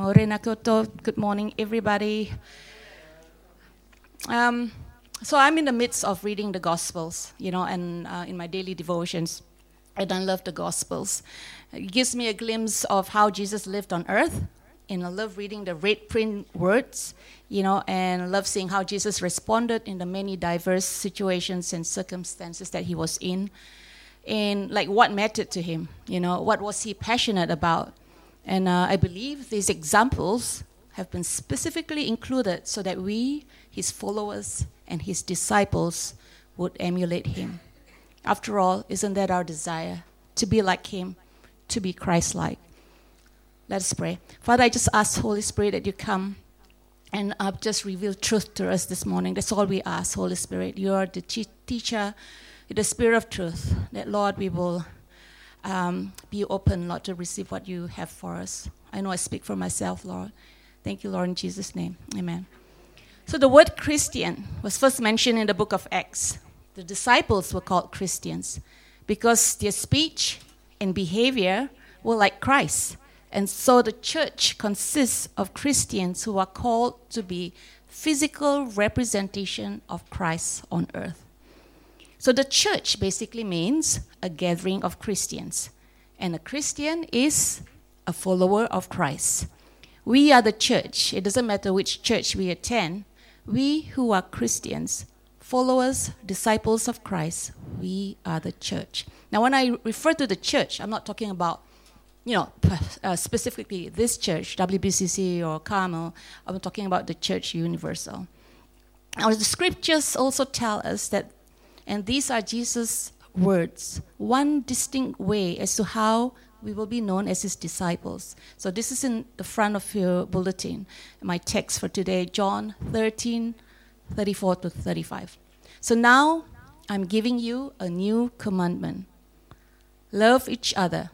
Morena koto. Good morning, everybody. Um, so I'm in the midst of reading the Gospels, you know, and uh, in my daily devotions, and I love the Gospels. It gives me a glimpse of how Jesus lived on earth, and I love reading the red print words, you know, and love seeing how Jesus responded in the many diverse situations and circumstances that he was in, and like what mattered to him, you know, what was he passionate about, and uh, I believe these examples have been specifically included so that we, his followers and his disciples, would emulate him. After all, isn't that our desire? To be like him, to be Christ like. Let us pray. Father, I just ask, Holy Spirit, that you come and uh, just reveal truth to us this morning. That's all we ask, Holy Spirit. You are the teacher, the Spirit of truth. That, Lord, we will um, be open, Lord, to receive what you have for us. I know I speak for myself, Lord. Thank you, Lord, in Jesus' name. Amen. So the word Christian was first mentioned in the book of Acts. The disciples were called Christians because their speech and behavior were like Christ. And so the church consists of Christians who are called to be physical representation of Christ on earth. So the church basically means a gathering of Christians. And a Christian is a follower of Christ. We are the church. It doesn't matter which church we attend. We who are Christians, followers, disciples of Christ, we are the church. Now, when I refer to the church, I'm not talking about, you know, uh, specifically this church, WBCC or Carmel. I'm talking about the church universal. Now, the scriptures also tell us that, and these are Jesus' words, one distinct way as to how we will be known as his disciples. So this is in the front of your bulletin, my text for today, John 13, 34 to 35. So now I'm giving you a new commandment. Love each other.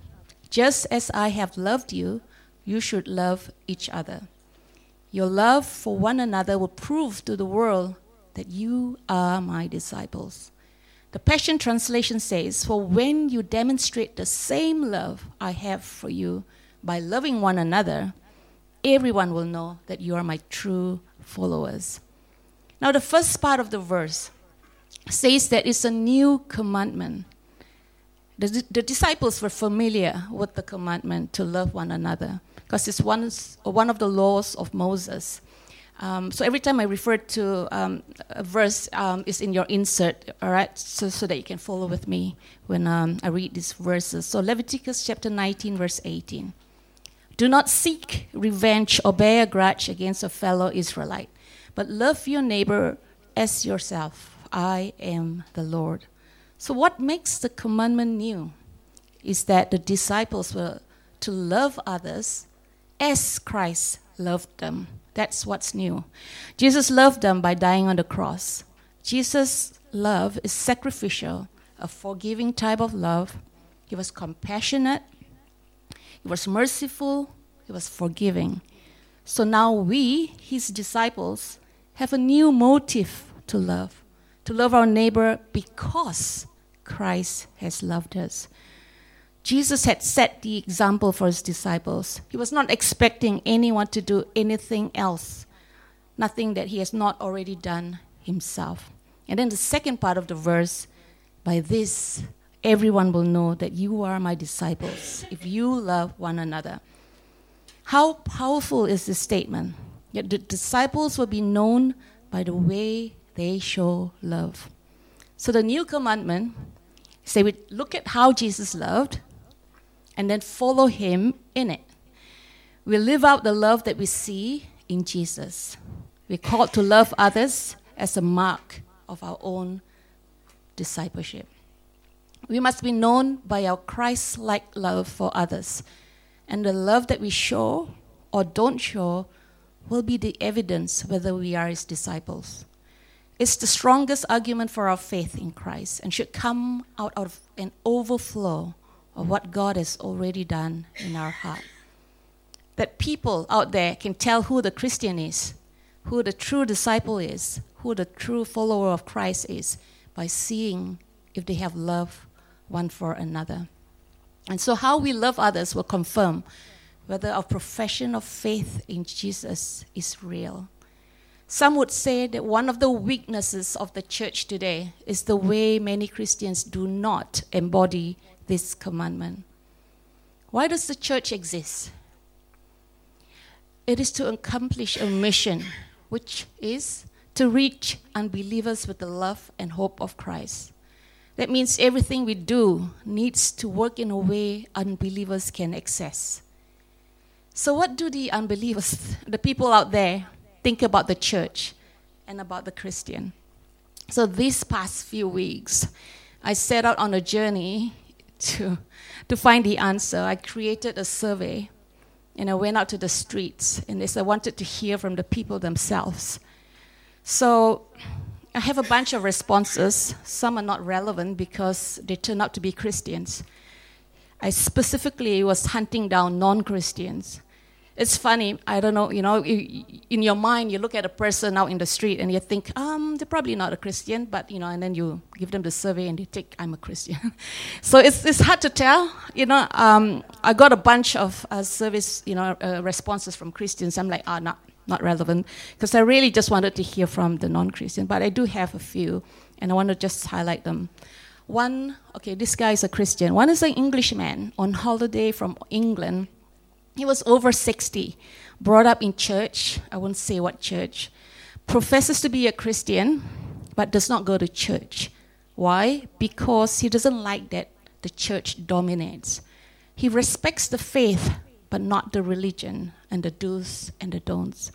Just as I have loved you, you should love each other. Your love for one another will prove to the world that you are my disciples. The Passion Translation says, For when you demonstrate the same love I have for you by loving one another, everyone will know that you are my true followers. Now, the first part of the verse says that it's a new commandment. The, the disciples were familiar with the commandment to love one another because it's one, one of the laws of Moses. Um, so every time I refer to um, a verse, um, in your insert, all right, so, so that you can follow with me when um, I read these verses. So Leviticus chapter 19, verse 18. Do not seek revenge or bear a grudge against a fellow Israelite, but love your neighbor as yourself. I am the Lord. So, what makes the commandment new is that the disciples were to love others as Christ loved them. That's what's new. Jesus loved them by dying on the cross. Jesus' love is sacrificial, a forgiving type of love. He was compassionate, he was merciful, he was forgiving. So now we, his disciples, have a new motive to love, to love our neighbor because Christ has loved us. Jesus had set the example for his disciples. He was not expecting anyone to do anything else, nothing that he has not already done himself. And then the second part of the verse by this, everyone will know that you are my disciples if you love one another. How powerful is this statement? Yet the disciples will be known by the way they show love. So the new commandment say we look at how Jesus loved and then follow Him in it. We live out the love that we see in Jesus. We're called to love others as a mark of our own discipleship. We must be known by our Christ like love for others. And the love that we show or don't show will be the evidence whether we are his disciples. It's the strongest argument for our faith in Christ and should come out of an overflow of what God has already done in our heart. That people out there can tell who the Christian is, who the true disciple is, who the true follower of Christ is, by seeing if they have love one for another. And so, how we love others will confirm whether our profession of faith in Jesus is real. Some would say that one of the weaknesses of the church today is the way many Christians do not embody this commandment. Why does the church exist? It is to accomplish a mission, which is to reach unbelievers with the love and hope of Christ. That means everything we do needs to work in a way unbelievers can access. So, what do the unbelievers, the people out there, think about the church and about the Christian? So, these past few weeks, I set out on a journey to, to find the answer. I created a survey and I went out to the streets and I wanted to hear from the people themselves. So, I have a bunch of responses. Some are not relevant because they turn out to be Christians. I specifically was hunting down non Christians. It's funny, I don't know, you know, in your mind, you look at a person out in the street and you think, um, they're probably not a Christian, but, you know, and then you give them the survey and they take, I'm a Christian. so it's, it's hard to tell, you know. Um, I got a bunch of uh, service, you know, uh, responses from Christians. I'm like, ah, not not relevant because I really just wanted to hear from the non Christian, but I do have a few and I want to just highlight them. One, okay, this guy is a Christian. One is an Englishman on holiday from England. He was over 60, brought up in church. I won't say what church. Professes to be a Christian, but does not go to church. Why? Because he doesn't like that the church dominates. He respects the faith, but not the religion and the do's and the don'ts.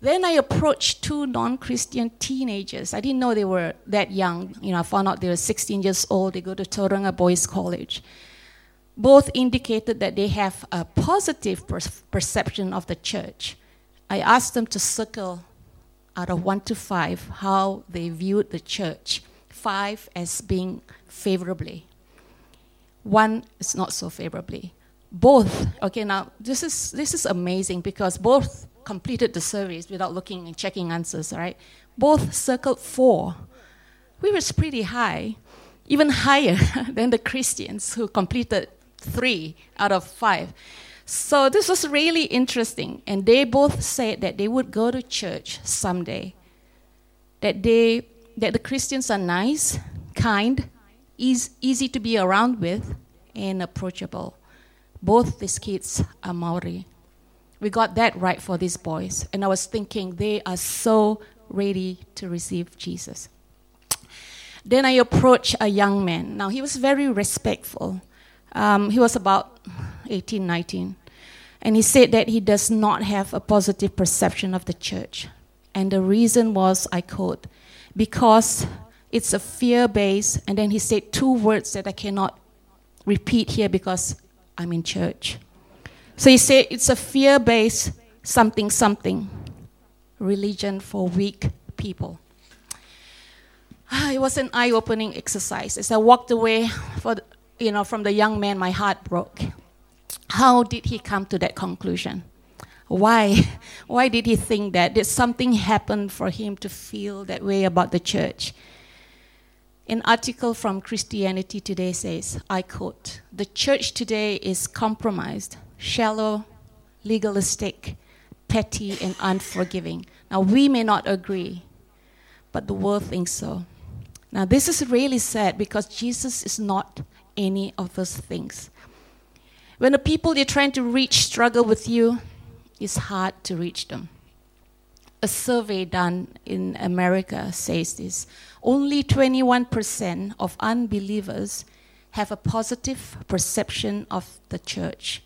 Then I approached two non Christian teenagers. I didn't know they were that young. You know, I found out they were 16 years old. They go to Tauranga Boys College. Both indicated that they have a positive per- perception of the church. I asked them to circle out of one to five how they viewed the church. Five as being favorably, one is not so favorably both okay now this is this is amazing because both completed the surveys without looking and checking answers right? both circled four we was pretty high even higher than the christians who completed three out of five so this was really interesting and they both said that they would go to church someday that they that the christians are nice kind easy, easy to be around with and approachable both these kids are Maori. We got that right for these boys. And I was thinking they are so ready to receive Jesus. Then I approached a young man. Now, he was very respectful. Um, he was about 18, 19. And he said that he does not have a positive perception of the church. And the reason was, I quote, because it's a fear based. And then he said two words that I cannot repeat here because I'm in church. So he said it's a fear based something something religion for weak people. It was an eye opening exercise. As I walked away for, you know, from the young man, my heart broke. How did he come to that conclusion? Why? Why did he think that? Did something happen for him to feel that way about the church? An article from Christianity Today says, I quote, The church today is compromised, shallow, legalistic, petty, and unforgiving. Now, we may not agree, but the world thinks so. Now, this is really sad because Jesus is not any of those things. When the people you're trying to reach struggle with you, it's hard to reach them. A survey done in America says this only 21% of unbelievers have a positive perception of the church.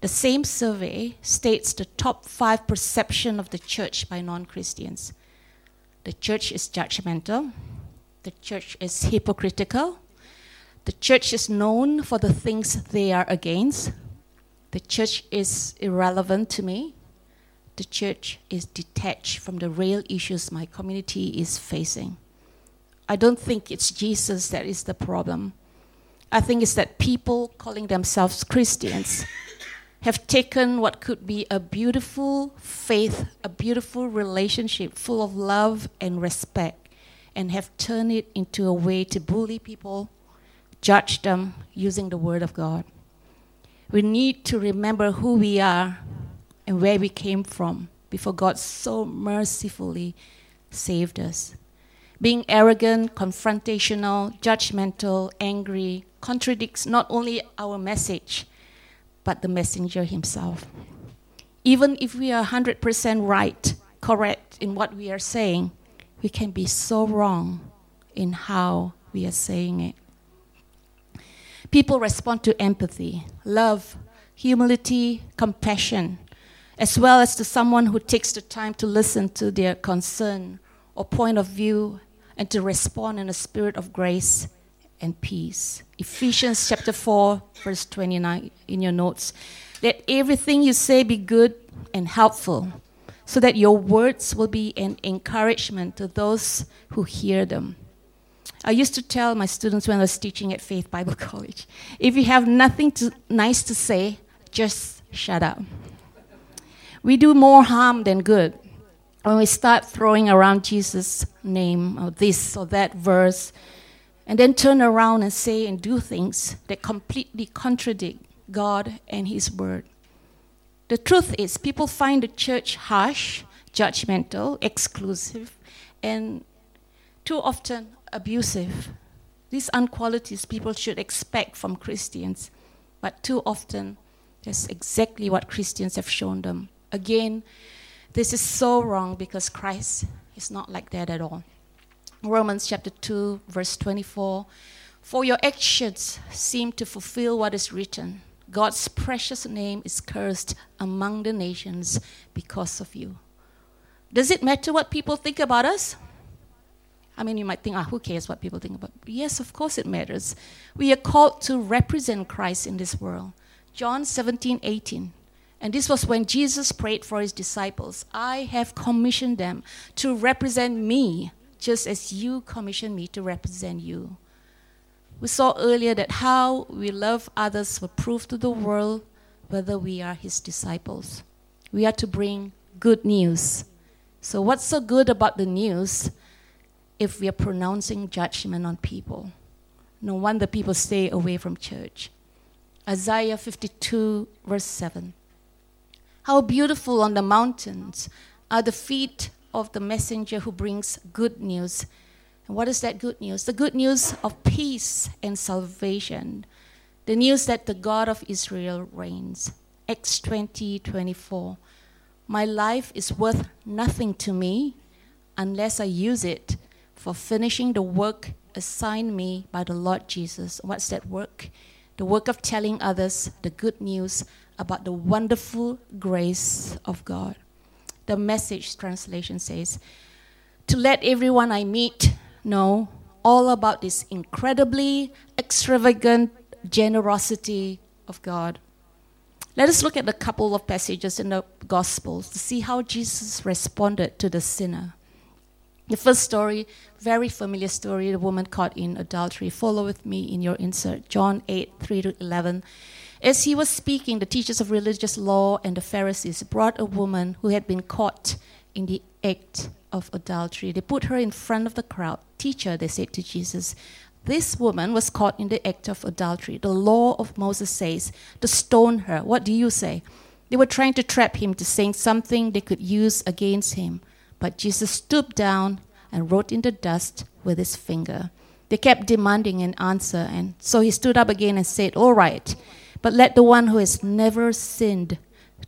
The same survey states the top five perception of the church by non Christians. The church is judgmental, the church is hypocritical, the church is known for the things they are against, the church is irrelevant to me, the church is detached from the real issues my community is facing. I don't think it's Jesus that is the problem. I think it's that people calling themselves Christians have taken what could be a beautiful faith, a beautiful relationship full of love and respect, and have turned it into a way to bully people, judge them using the Word of God. We need to remember who we are and where we came from before God so mercifully saved us. Being arrogant, confrontational, judgmental, angry contradicts not only our message, but the messenger himself. Even if we are 100% right, correct in what we are saying, we can be so wrong in how we are saying it. People respond to empathy, love, humility, compassion, as well as to someone who takes the time to listen to their concern or point of view and to respond in a spirit of grace and peace. Ephesians chapter 4, verse 29 in your notes. Let everything you say be good and helpful, so that your words will be an encouragement to those who hear them. I used to tell my students when I was teaching at Faith Bible College if you have nothing to, nice to say, just shut up. We do more harm than good when we start throwing around Jesus' name or this or that verse, and then turn around and say and do things that completely contradict God and His Word. The truth is, people find the church harsh, judgmental, exclusive, and too often abusive. These unqualities people should expect from Christians, but too often that's exactly what Christians have shown them. Again, this is so wrong because Christ is not like that at all. Romans chapter 2, verse 24 For your actions seem to fulfill what is written. God's precious name is cursed among the nations because of you. Does it matter what people think about us? I mean, you might think, ah, who cares what people think about? Yes, of course it matters. We are called to represent Christ in this world. John 17, 18. And this was when Jesus prayed for his disciples I have commissioned them to represent me, just as you commissioned me to represent you. We saw earlier that how we love others will prove to the world whether we are his disciples. We are to bring good news. So, what's so good about the news? If we are pronouncing judgment on people. No wonder people stay away from church. Isaiah 52, verse 7. How beautiful on the mountains are the feet of the messenger who brings good news. And what is that good news? The good news of peace and salvation. The news that the God of Israel reigns. Acts 20, 24. My life is worth nothing to me unless I use it for finishing the work assigned me by the Lord Jesus. What's that work? The work of telling others the good news about the wonderful grace of God. The message translation says, To let everyone I meet know all about this incredibly extravagant generosity of God. Let us look at a couple of passages in the Gospels to see how Jesus responded to the sinner. The first story, very familiar story, the woman caught in adultery. Follow with me in your insert, John 8, 3 to 11. As he was speaking, the teachers of religious law and the Pharisees brought a woman who had been caught in the act of adultery. They put her in front of the crowd. Teacher, they said to Jesus, this woman was caught in the act of adultery. The law of Moses says to stone her. What do you say? They were trying to trap him to saying something they could use against him. But Jesus stooped down and wrote in the dust with his finger. They kept demanding an answer, and so he stood up again and said, All right, but let the one who has never sinned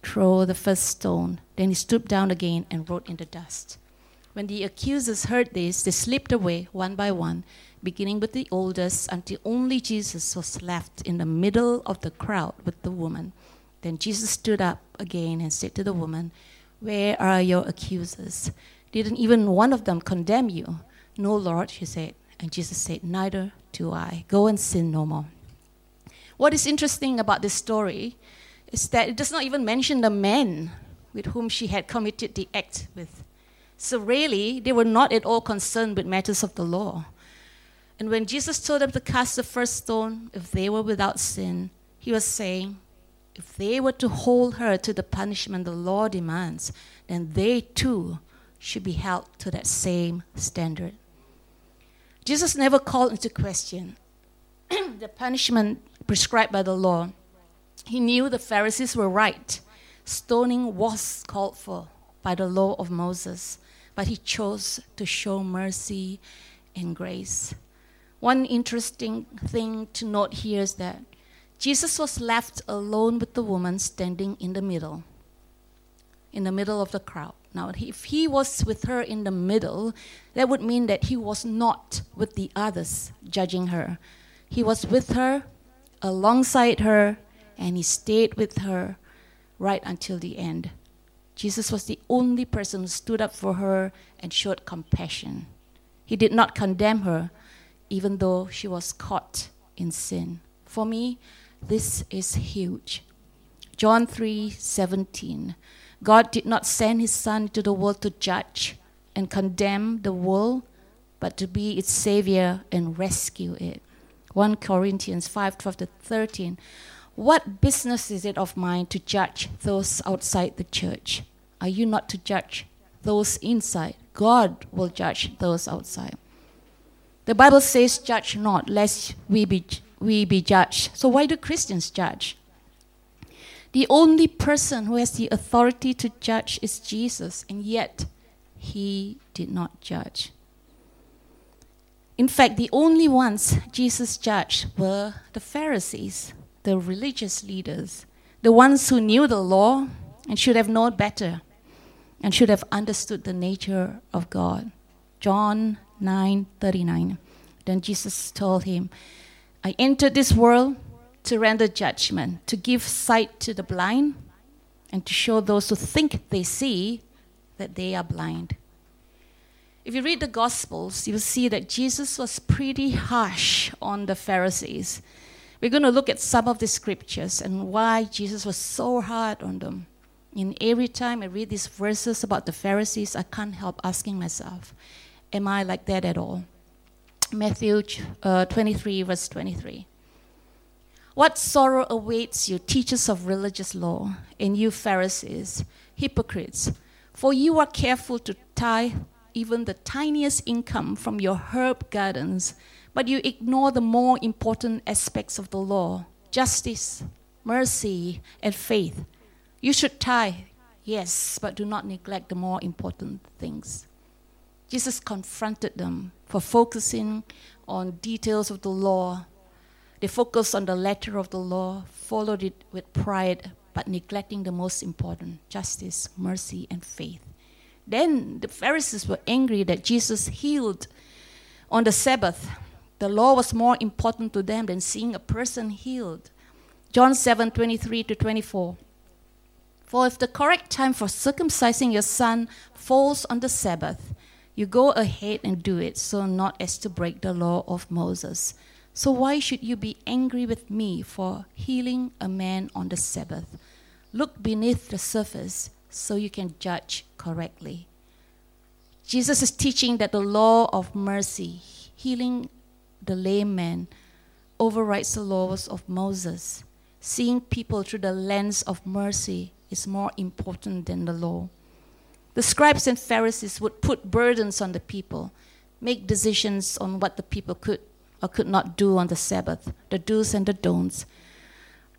throw the first stone. Then he stooped down again and wrote in the dust. When the accusers heard this, they slipped away one by one, beginning with the oldest, until only Jesus was left in the middle of the crowd with the woman. Then Jesus stood up again and said to the woman, where are your accusers? Didn't even one of them condemn you? No, Lord, she said. And Jesus said, Neither do I. Go and sin no more. What is interesting about this story is that it does not even mention the men with whom she had committed the act with. So, really, they were not at all concerned with matters of the law. And when Jesus told them to cast the first stone, if they were without sin, he was saying, if they were to hold her to the punishment the law demands, then they too should be held to that same standard. Jesus never called into question the punishment prescribed by the law. He knew the Pharisees were right. Stoning was called for by the law of Moses, but he chose to show mercy and grace. One interesting thing to note here is that Jesus was left alone with the woman standing in the middle, in the middle of the crowd. Now, if he was with her in the middle, that would mean that he was not with the others judging her. He was with her, alongside her, and he stayed with her right until the end. Jesus was the only person who stood up for her and showed compassion. He did not condemn her, even though she was caught in sin. For me, this is huge. John 3 17. God did not send his Son to the world to judge and condemn the world, but to be its Savior and rescue it. 1 Corinthians 5 12 to 13. What business is it of mine to judge those outside the church? Are you not to judge those inside? God will judge those outside. The Bible says, Judge not, lest we be, we be judged. So, why do Christians judge? The only person who has the authority to judge is Jesus, and yet he did not judge. In fact, the only ones Jesus judged were the Pharisees, the religious leaders, the ones who knew the law and should have known better and should have understood the nature of God. John 9:39. Then Jesus told him, I entered this world to render judgment, to give sight to the blind, and to show those who think they see that they are blind. If you read the Gospels, you'll see that Jesus was pretty harsh on the Pharisees. We're going to look at some of the scriptures and why Jesus was so hard on them. And every time I read these verses about the Pharisees, I can't help asking myself, Am I like that at all? Matthew uh, 23, verse 23. What sorrow awaits you, teachers of religious law, and you Pharisees, hypocrites, for you are careful to tithe even the tiniest income from your herb gardens, but you ignore the more important aspects of the law justice, mercy, and faith. You should tithe, yes, but do not neglect the more important things. Jesus confronted them for focusing on details of the law they focused on the letter of the law, followed it with pride, but neglecting the most important justice, mercy, and faith. Then the Pharisees were angry that Jesus healed on the Sabbath. The law was more important to them than seeing a person healed. John 7 23 to 24. For if the correct time for circumcising your son falls on the Sabbath, you go ahead and do it, so not as to break the law of Moses. So why should you be angry with me for healing a man on the Sabbath? Look beneath the surface so you can judge correctly. Jesus is teaching that the law of mercy, healing the lame man, overrides the laws of Moses. Seeing people through the lens of mercy is more important than the law. The scribes and Pharisees would put burdens on the people, make decisions on what the people could or could not do on the Sabbath, the do's and the don'ts.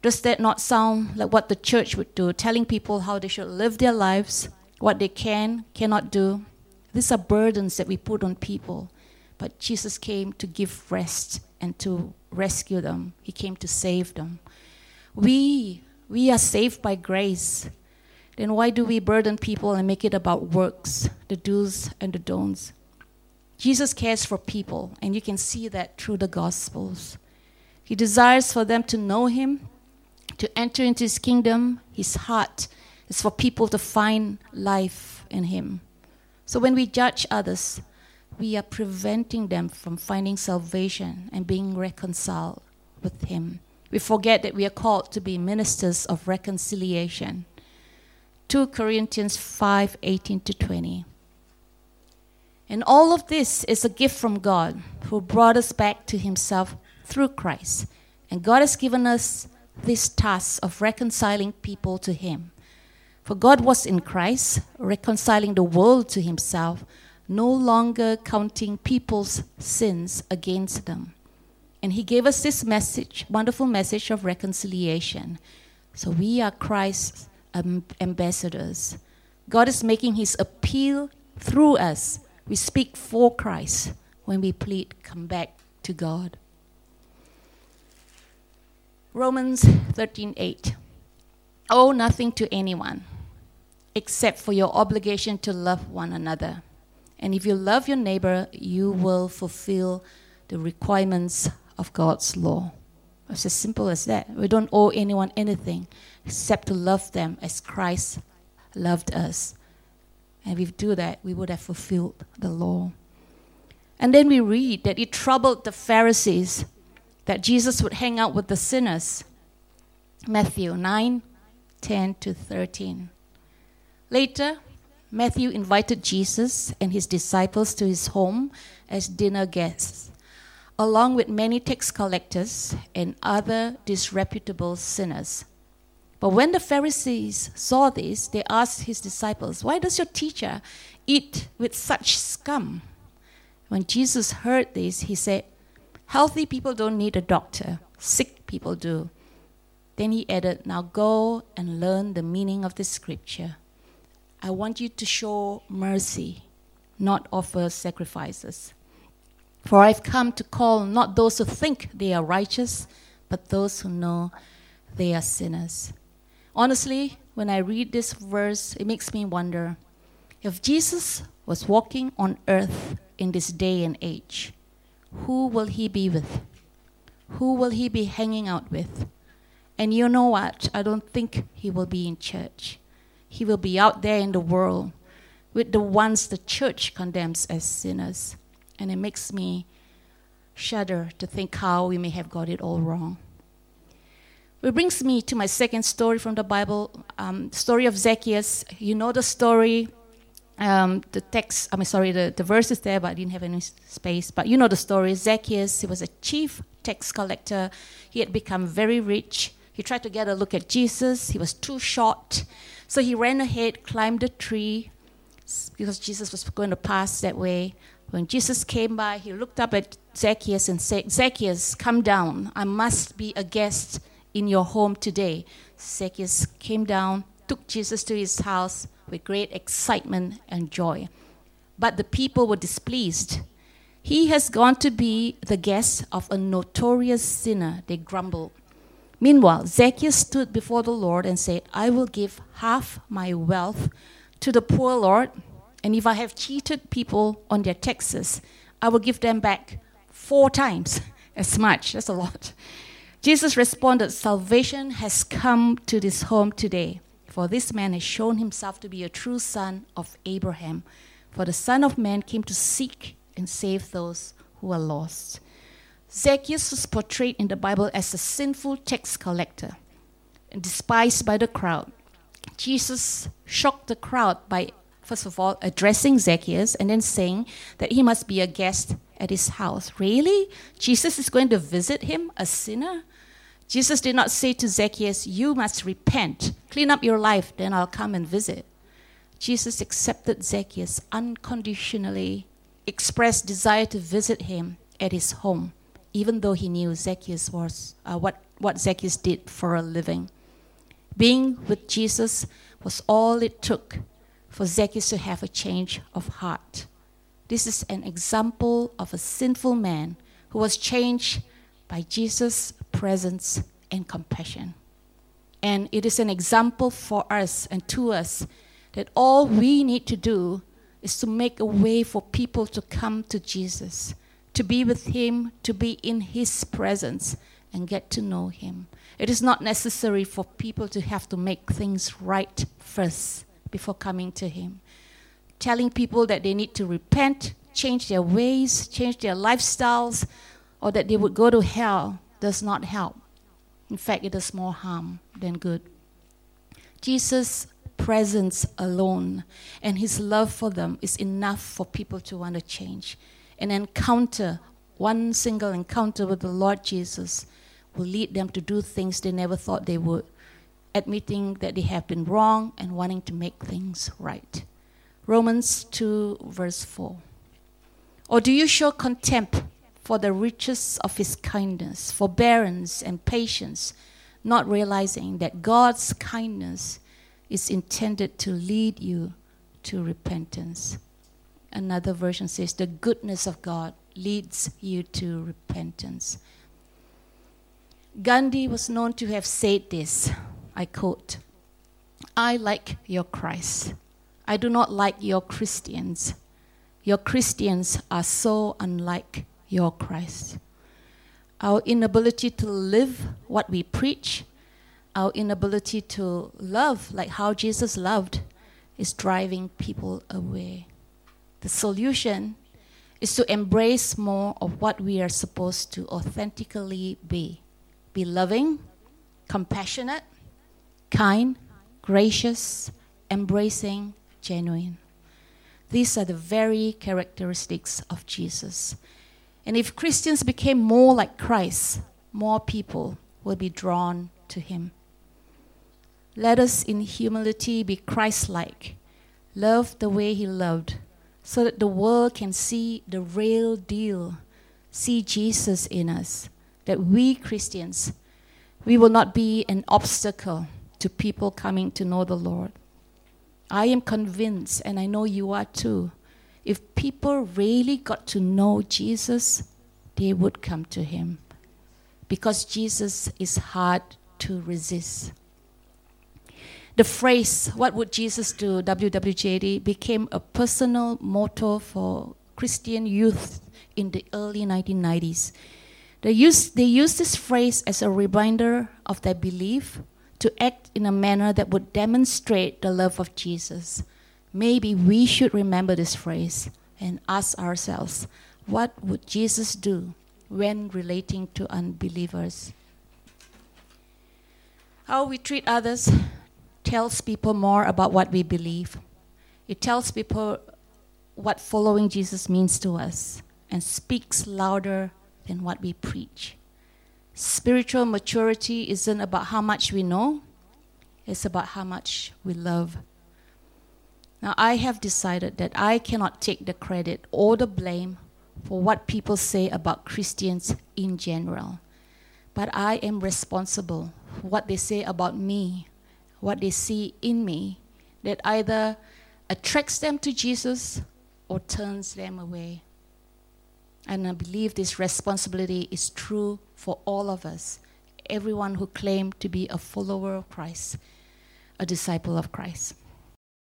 Does that not sound like what the church would do, telling people how they should live their lives, what they can, cannot do? These are burdens that we put on people. But Jesus came to give rest and to rescue them. He came to save them. We we are saved by grace. Then why do we burden people and make it about works, the do's and the don'ts? Jesus cares for people, and you can see that through the Gospels. He desires for them to know Him, to enter into His kingdom. His heart is for people to find life in Him. So when we judge others, we are preventing them from finding salvation and being reconciled with Him. We forget that we are called to be ministers of reconciliation. 2 Corinthians 5 18 to 20. And all of this is a gift from God who brought us back to Himself through Christ. And God has given us this task of reconciling people to Him. For God was in Christ, reconciling the world to Himself, no longer counting people's sins against them. And He gave us this message, wonderful message of reconciliation. So we are Christ's ambassadors. God is making his appeal through us. We speak for Christ when we plead, come back to God. Romans 13:8 Owe nothing to anyone except for your obligation to love one another. And if you love your neighbor, you will fulfill the requirements of God's law. It's as simple as that. We don't owe anyone anything except to love them as Christ loved us. And if we do that, we would have fulfilled the law. And then we read that it troubled the Pharisees that Jesus would hang out with the sinners. Matthew 9 10 to 13. Later, Matthew invited Jesus and his disciples to his home as dinner guests, along with many tax collectors and other disreputable sinners. But when the Pharisees saw this, they asked his disciples, Why does your teacher eat with such scum? When Jesus heard this, he said, Healthy people don't need a doctor, sick people do. Then he added, Now go and learn the meaning of the scripture. I want you to show mercy, not offer sacrifices. For I've come to call not those who think they are righteous, but those who know they are sinners. Honestly, when I read this verse, it makes me wonder if Jesus was walking on earth in this day and age, who will he be with? Who will he be hanging out with? And you know what? I don't think he will be in church. He will be out there in the world with the ones the church condemns as sinners. And it makes me shudder to think how we may have got it all wrong. It brings me to my second story from the Bible, um, story of Zacchaeus. You know the story. Um, the text, I mean, sorry, the, the verse is there, but I didn't have any space. But you know the story. Zacchaeus, he was a chief tax collector. He had become very rich. He tried to get a look at Jesus. He was too short. So he ran ahead, climbed a tree, because Jesus was going to pass that way. When Jesus came by, he looked up at Zacchaeus and said, Zacchaeus, come down. I must be a guest in your home today. Zacchaeus came down, took Jesus to his house with great excitement and joy. But the people were displeased. He has gone to be the guest of a notorious sinner, they grumbled. Meanwhile, Zacchaeus stood before the Lord and said, I will give half my wealth to the poor, Lord, and if I have cheated people on their taxes, I will give them back four times as much. That's a lot. Jesus responded, Salvation has come to this home today, for this man has shown himself to be a true son of Abraham. For the Son of Man came to seek and save those who are lost. Zacchaeus was portrayed in the Bible as a sinful tax collector and despised by the crowd. Jesus shocked the crowd by, first of all, addressing Zacchaeus and then saying that he must be a guest at his house. Really? Jesus is going to visit him, a sinner? Jesus did not say to Zacchaeus, You must repent, clean up your life, then I'll come and visit. Jesus accepted Zacchaeus unconditionally, expressed desire to visit him at his home, even though he knew Zacchaeus was uh, what, what Zacchaeus did for a living. Being with Jesus was all it took for Zacchaeus to have a change of heart. This is an example of a sinful man who was changed by Jesus' presence and compassion. And it is an example for us and to us that all we need to do is to make a way for people to come to Jesus, to be with Him, to be in His presence, and get to know Him. It is not necessary for people to have to make things right first before coming to Him. Telling people that they need to repent, change their ways, change their lifestyles, or that they would go to hell does not help. In fact, it does more harm than good. Jesus' presence alone and his love for them is enough for people to want to change. An encounter, one single encounter with the Lord Jesus, will lead them to do things they never thought they would, admitting that they have been wrong and wanting to make things right. Romans 2, verse 4. Or do you show contempt for the riches of his kindness, forbearance, and patience, not realizing that God's kindness is intended to lead you to repentance. Another version says, The goodness of God leads you to repentance. Gandhi was known to have said this I quote, I like your Christ. I do not like your Christians. Your Christians are so unlike your Christ. Our inability to live what we preach, our inability to love like how Jesus loved, is driving people away. The solution is to embrace more of what we are supposed to authentically be be loving, compassionate, kind, gracious, embracing, genuine. These are the very characteristics of Jesus. And if Christians became more like Christ, more people will be drawn to him. Let us in humility be Christ like, love the way he loved, so that the world can see the real deal, see Jesus in us, that we Christians, we will not be an obstacle to people coming to know the Lord. I am convinced, and I know you are too, if people really got to know Jesus, they would come to him. Because Jesus is hard to resist. The phrase, What would Jesus do? WWJD became a personal motto for Christian youth in the early 1990s. They used, they used this phrase as a reminder of their belief to act in a manner that would demonstrate the love of Jesus. Maybe we should remember this phrase and ask ourselves what would Jesus do when relating to unbelievers? How we treat others tells people more about what we believe. It tells people what following Jesus means to us and speaks louder than what we preach. Spiritual maturity isn't about how much we know, it's about how much we love. Now, I have decided that I cannot take the credit or the blame for what people say about Christians in general, but I am responsible for what they say about me, what they see in me, that either attracts them to Jesus or turns them away. And I believe this responsibility is true for all of us, everyone who claim to be a follower of Christ, a disciple of Christ.